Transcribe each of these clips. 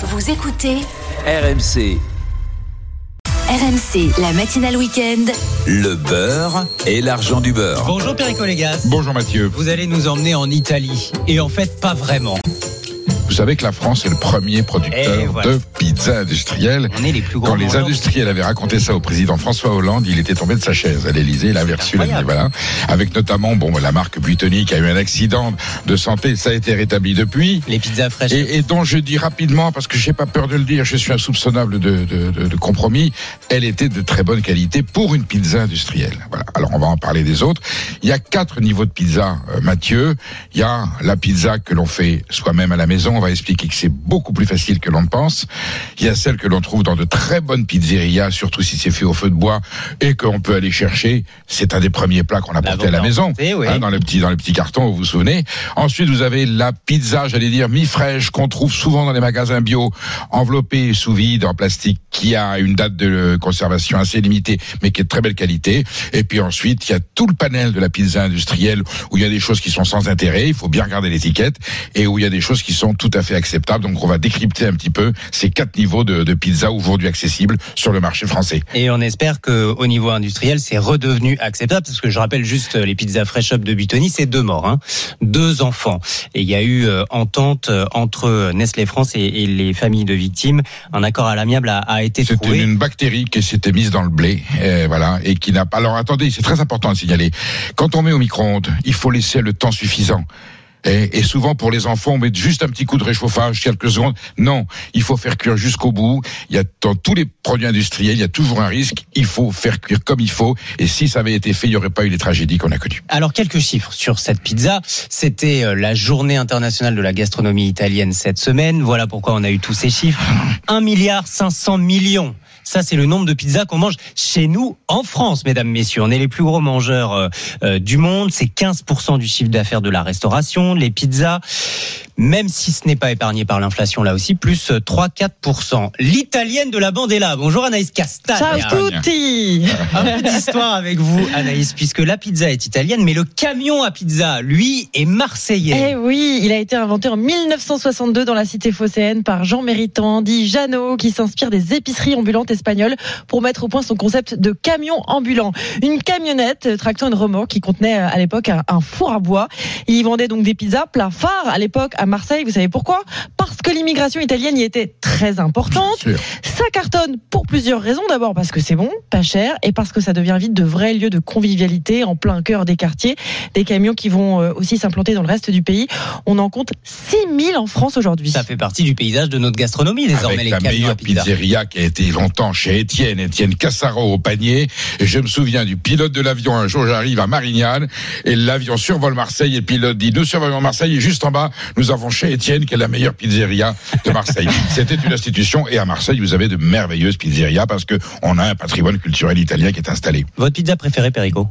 Vous écoutez RMC, RMC, la matinale week-end. le beurre et l'argent du beurre. Bonjour Perico Légas. Bonjour Mathieu. Vous allez nous emmener en Italie. Et en fait, pas vraiment. Vous savez que la France est le premier producteur voilà. de pizza industrielle. On est les plus grands Quand les industriels avaient raconté ça au président François Hollande, il était tombé de sa chaise à l'Elysée, il avait reçu la voilà, avec notamment bon la marque Buitoni qui a eu un accident de santé, ça a été rétabli depuis. Les pizzas fraîches. Et, et dont je dis rapidement, parce que j'ai pas peur de le dire, je suis insoupçonnable de, de, de- de compromis, elle était de très bonne qualité pour une pizza industrielle. Voilà. Alors on va en parler des autres. Il y a quatre niveaux de pizza, euh, Mathieu. Il y a la pizza que l'on fait soi-même à la maison. On va expliquer que c'est beaucoup plus facile que l'on ne pense. Il y a celle que l'on trouve dans de très bonnes pizzerias, surtout si c'est fait au feu de bois et qu'on peut aller chercher. C'est un des premiers plats qu'on apportait à la maison, oui. hein, dans les petits dans les petits cartons. Vous vous souvenez Ensuite, vous avez la pizza, j'allais dire mi-fraîche, qu'on trouve souvent dans les magasins bio, enveloppée sous vide en plastique, qui a une date de conservation assez limitée, mais qui est de très belle qualité. Et puis ensuite, il y a tout le panel de la pizza industrielle, où il y a des choses qui sont sans intérêt, il faut bien regarder l'étiquette, et où il y a des choses qui sont tout à fait acceptables. Donc, on va décrypter un petit peu ces quatre niveaux de, de pizza aujourd'hui accessibles sur le marché français. Et on espère que au niveau industriel, c'est redevenu acceptable. Parce que je rappelle juste euh, les pizzas fresh up de Butoni, c'est deux morts, hein. deux enfants. Et il y a eu euh, entente euh, entre Nestlé France et, et les familles de victimes. Un accord à l'amiable a, a été C'était trouvé. une bactérie qui s'était mise dans le blé, et voilà, et qui n'a pas. Alors attendez, c'est très important de signaler. Quand on met au micro-ondes, il faut laisser le temps suffisant. Et, et souvent pour les enfants, on met juste un petit coup de réchauffage, quelques secondes. Non, il faut faire cuire jusqu'au bout. Il y a dans tous les produits industriels, il y a toujours un risque. Il faut faire cuire comme il faut. Et si ça avait été fait, il n'y aurait pas eu les tragédies qu'on a connues. Alors quelques chiffres sur cette pizza. C'était euh, la journée internationale de la gastronomie italienne cette semaine. Voilà pourquoi on a eu tous ces chiffres. 1 milliard 500 millions. Ça, c'est le nombre de pizzas qu'on mange chez nous en France, mesdames, messieurs. On est les plus gros mangeurs euh, euh, du monde. C'est 15% du chiffre d'affaires de la restauration, les pizzas. Même si ce n'est pas épargné par l'inflation, là aussi, plus euh, 3-4%. L'italienne de la bande est là. Bonjour Anaïs Castagna. Ciao. tutti Un peu d'histoire avec vous, Anaïs, puisque la pizza est italienne, mais le camion à pizza, lui, est marseillais. Eh oui, il a été inventé en 1962 dans la cité phocéenne par Jean Méritant, dit Jeannot, qui s'inspire des épiceries ambulantes espagnoles pour mettre au point son concept de camion ambulant. Une camionnette euh, tractant une remorque qui contenait euh, à l'époque un, four à bois. Il y vendait donc des pizzas, plat phare à l'époque à Marseille. Vous savez pourquoi? Parce que l'immigration italienne y était très importante. Ça cartonne pour plusieurs raisons. D'abord parce que c'est bon, pas cher, et parce que ça devient vite de vrais lieux de convivialité en plein cœur des quartiers. Des camions qui vont euh, aussi s'implanter dans le reste du pays. On en compte 6000 en France aujourd'hui. Ça fait partie du paysage de notre gastronomie désormais, Avec les la camions à meilleure pizza. pizzeria qui a été longtemps chez Étienne, Étienne Cassaro au panier. Et je me souviens du pilote de l'avion. Un jour, j'arrive à Marignane et l'avion survole Marseille et le pilote dit, nous survolons Marseille et juste en bas, nous avons chez Étienne qui est la meilleure pizzeria de Marseille. C'était une institution et à Marseille, vous avez de merveilleuses pizzerias parce que on a un patrimoine culturel italien qui est installé. Votre pizza préférée, Perico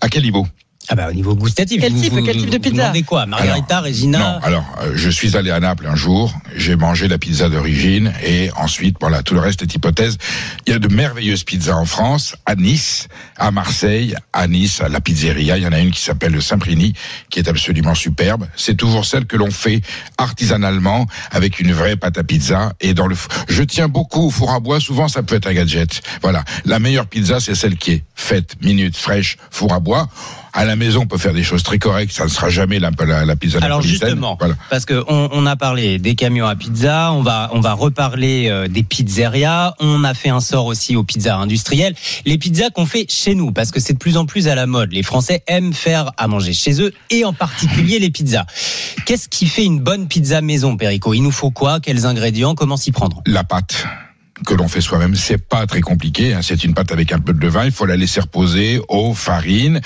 À quel niveau? Ah bah au niveau gustatif. Quel vous- type- vous- quel type de vous pizza demandez quoi Margarita, Alors, Regina Non, alors euh, je suis allé à Naples un jour, j'ai mangé la pizza d'origine et ensuite voilà tout le reste est hypothèse. Il y a de merveilleuses pizzas en France, à Nice, à Marseille, à Nice, à la pizzeria. Il y en a une qui s'appelle le Saint-Prini, qui est absolument superbe. C'est toujours celle que l'on fait artisanalement avec une vraie pâte à pizza et dans le. f- Je tiens beaucoup au four à bois. Souvent ça peut être un gadget. Voilà, la meilleure pizza c'est celle qui est faite minute fraîche four à bois. À la maison, on peut faire des choses très correctes. Ça ne sera jamais la, la, la pizza Alors justement, Voilà. parce que on, on a parlé des camions à pizza, on va on va reparler euh, des pizzerias, on a fait un sort aussi aux pizzas industrielles, les pizzas qu'on fait chez nous, parce que c'est de plus en plus à la mode. Les Français aiment faire à manger chez eux et en particulier les pizzas. Qu'est-ce qui fait une bonne pizza maison, Perico? Il nous faut quoi? Quels ingrédients? Comment s'y prendre? La pâte que l'on fait soi-même, c'est pas très compliqué. hein. C'est une pâte avec un peu de levain. Il faut la laisser reposer, eau, farine.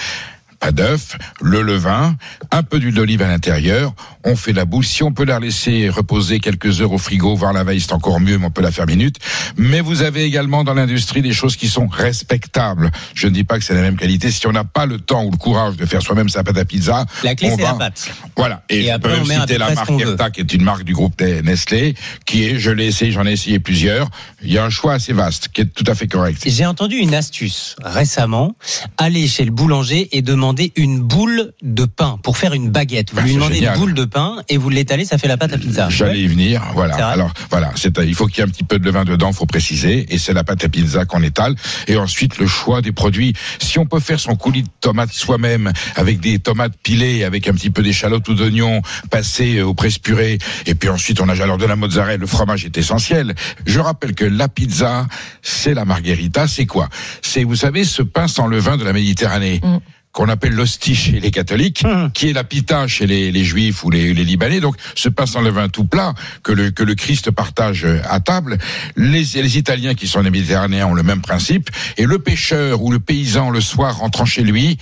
Pas d'œuf, le levain, un peu d'huile d'olive à l'intérieur. On fait la boule. Si on peut la laisser reposer quelques heures au frigo, voire la veille, c'est encore mieux, mais on peut la faire minute. Mais vous avez également dans l'industrie des choses qui sont respectables. Je ne dis pas que c'est la même qualité. Si on n'a pas le temps ou le courage de faire soi-même sa pâte à pizza, La clé, c'est va- la pâte. Voilà. Et, Et je après, peux citer la marque. Erta, qui est une marque du groupe Nestlé, qui est, je l'ai essayé, j'en ai essayé plusieurs. Il y a un choix assez vaste, qui est tout à fait correct. J'ai entendu une astuce récemment. Aller chez le boulanger et demander demandez une boule de pain pour faire une baguette. Vous Ah, lui demandez génial. une boule de pain et vous l'étalez, ça fait la pâte à pizza. J'allais y venir, voilà. Alors voilà, c'est il faut qu'il y ait un petit peu de levain dedans, faut préciser, et c'est la pâte à pizza qu'on étale. Et ensuite le choix des produits. Si on peut faire son coulis de tomates soi-même avec des tomates pilées, avec un petit peu d'échalote ou d'oignon passé au presse-purée, et puis ensuite on a alors de la mozzarella, le fromage est essentiel. Je rappelle que la pizza, c'est la margherita, c'est quoi? C'est vous savez ce pain sans levain de la Méditerranée. Mm. Qu'on appelle l'hostie chez les catholiques, Mhm. qui est la pita chez les, les juifs ou les, les libanais. Donc, ce pain sans levain tout plat que le, que le Christ partage euh, à table. Les, les Italiens qui sont les Méditerranéens ont le même principe. Et le pêcheur ou le paysan, le soir, rentrant chez lui,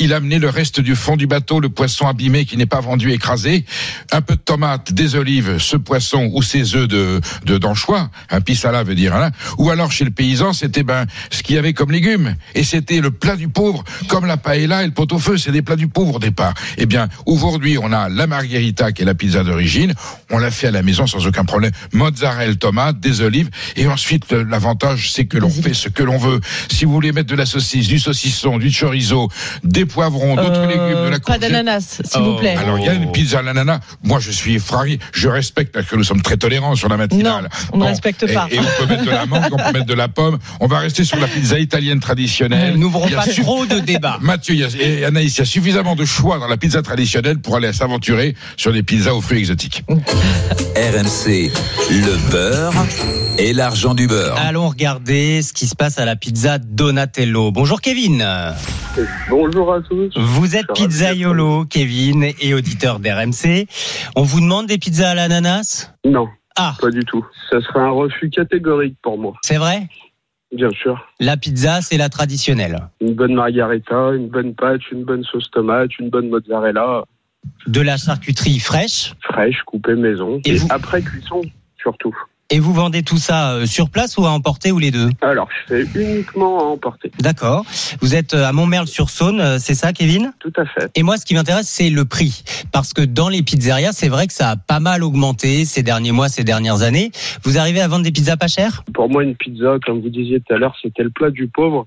il amenait le reste du fond du bateau, le poisson abîmé qui n'est pas vendu, écrasé, un peu de tomate, des olives, ce poisson ou ces œufs de, de d'anchois, un pisala veut dire, hein, ou alors chez le paysan, c'était ben ce qu'il y avait comme légumes, et c'était le plat du pauvre, comme la paella et le pot-au-feu, c'est des plats du pauvre au départ. Eh bien, aujourd'hui, on a la margherita qui est la pizza d'origine, on l'a fait à la maison sans aucun problème, mozzarella, tomate, des olives, et ensuite le- l'avantage, c'est que l'on fait ce que l'on veut. Si vous voulez mettre de la saucisse, du saucisson, du chorizo, des poivrons, d'autres Euh, légumes, de la Pas d'ananas, s'il Oh, vous plaît. alors il y a une pizza à l'ananas. Moi je suis effrayé. Je respecte parce que nous sommes très tolérants sur la matinale. Non, on ne respecte Et- pas. Et, on peut mettre de la mangue, on peut mettre de la pomme. On va rester sur la pizza italienne traditionnelle. N'ouvrons Il y a pas trop de débats. Mathieu il y a- et Anaïs, il y a suffisamment de choix dans la pizza traditionnelle pour aller s'aventurer sur des pizzas aux fruits exotiques. RMC, le beurre et l'argent du beurre. Allons regarder ce qui se passe à la pizza Donatello. Bonjour Kevin. Bonjour à tous. Vous êtes pizzaiolo, Kevin, et auditeur d'RMC. On vous demande des pizzas à l'ananas? Non, Ah, pas du tout. Ça serait un refus catégorique pour moi, c'est vrai? Bien sûr. La pizza, c'est la traditionnelle. Une bonne margarita, une bonne pâte, une bonne sauce tomate, une bonne mozzarella, De la charcuterie fraîche. fraîche, coupée maison. Et Et, vous- après cuisson, surtout. Et vous vendez tout ça euh, sur place ou à emporter ou les deux Alors, je fais uniquement à emporter. D'accord. Vous êtes euh, à Montmerle-sur-Saône, euh, c'est ça, Kevin Tout à fait. Et moi, ce qui m'intéresse, c'est le prix. Parce que dans les pizzerias, c'est vrai que ça a pas mal augmenté ces derniers mois, ces dernières années. Vous arrivez à vendre des pizzas pas chères Pour moi, une pizza, comme vous disiez tout à l'heure, c'était le plat du pauvre.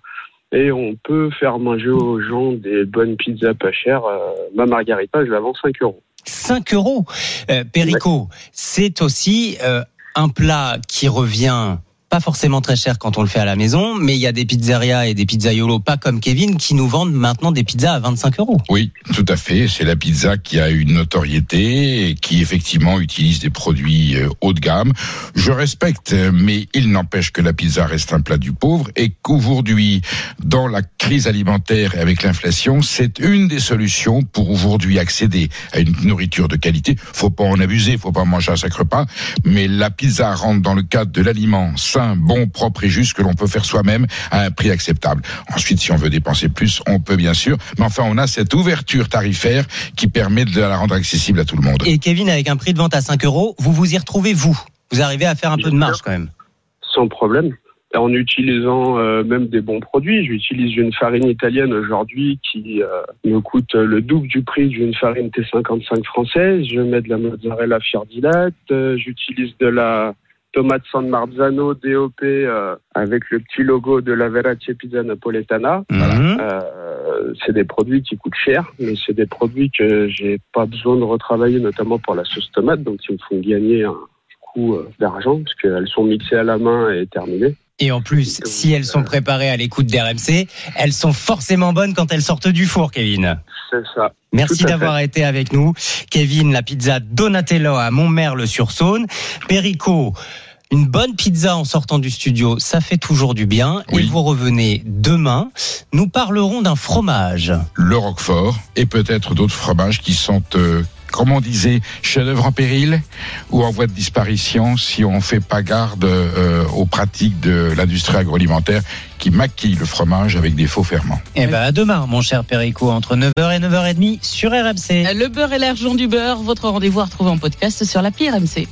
Et on peut faire manger aux gens des bonnes pizzas pas chères. Euh, ma margarita, je la vends 5 euros. 5 euros. Euh, Perico, c'est aussi euh, un plat qui revient pas forcément très cher quand on le fait à la maison, mais il y a des pizzerias et des pizzaiolos pas comme Kevin qui nous vendent maintenant des pizzas à 25 euros. Oui, tout à fait. C'est la pizza qui a une notoriété et qui effectivement utilise des produits euh, haut de gamme. Je respecte, mais il n'empêche que la pizza reste un plat du pauvre et qu'aujourd'hui, dans la crise alimentaire et avec l'inflation, c'est une des solutions pour aujourd'hui accéder à une nourriture de qualité. Faut pas en abuser, faut pas manger un sacre repas, mais la pizza rentre dans le cadre de l'aliment sain, bon, propre et juste que l'on peut faire soi-même à un prix acceptable. Ensuite, si on veut dépenser plus, on peut bien sûr, mais enfin, on a cette ouverture tarifaire qui permet de la rendre accessible à tout le monde. Et Kevin, avec un prix de vente à 5 euros, vous vous y retrouvez, vous Vous arrivez à faire un peu de marge quand même sans problème. En utilisant euh, même des bons produits, j'utilise une farine italienne aujourd'hui qui euh, me coûte le double du prix d'une farine T55 française. Je mets de la mozzarella fiordilate, euh, j'utilise de la tomate San Marzano DOP euh, avec le petit logo de la Verace Pizza Napoletana. Mhm. Euh, c'est des produits qui coûtent cher, mais c'est des produits que j'ai pas besoin de retravailler, notamment pour la sauce tomate, donc ils me font gagner un coup euh, d'argent parce qu'elles sont mixées à la main et terminées. Et en plus, si elles sont préparées à l'écoute d'RMC, elles sont forcément bonnes quand elles sortent du four, Kevin. C'est ça. Merci d'avoir été avec nous. Kevin, la pizza Donatello à Montmerle-sur-Saône. Perico, une bonne pizza en sortant du studio, ça fait toujours du bien. Oui. Et vous revenez demain. Nous parlerons d'un fromage. Le Roquefort et peut-être d'autres fromages qui sont, euh, comme on disait, chefs-d'œuvre en péril ou en voie de disparition si on fait pas garde euh, aux pratiques de l'industrie agroalimentaire qui maquille le fromage avec des faux ferments. Eh ben, à demain, mon cher Perico, entre 9h et 9h30 sur RMC. Le beurre et l'argent du beurre, votre rendez-vous à retrouver en podcast sur l'appli RMC.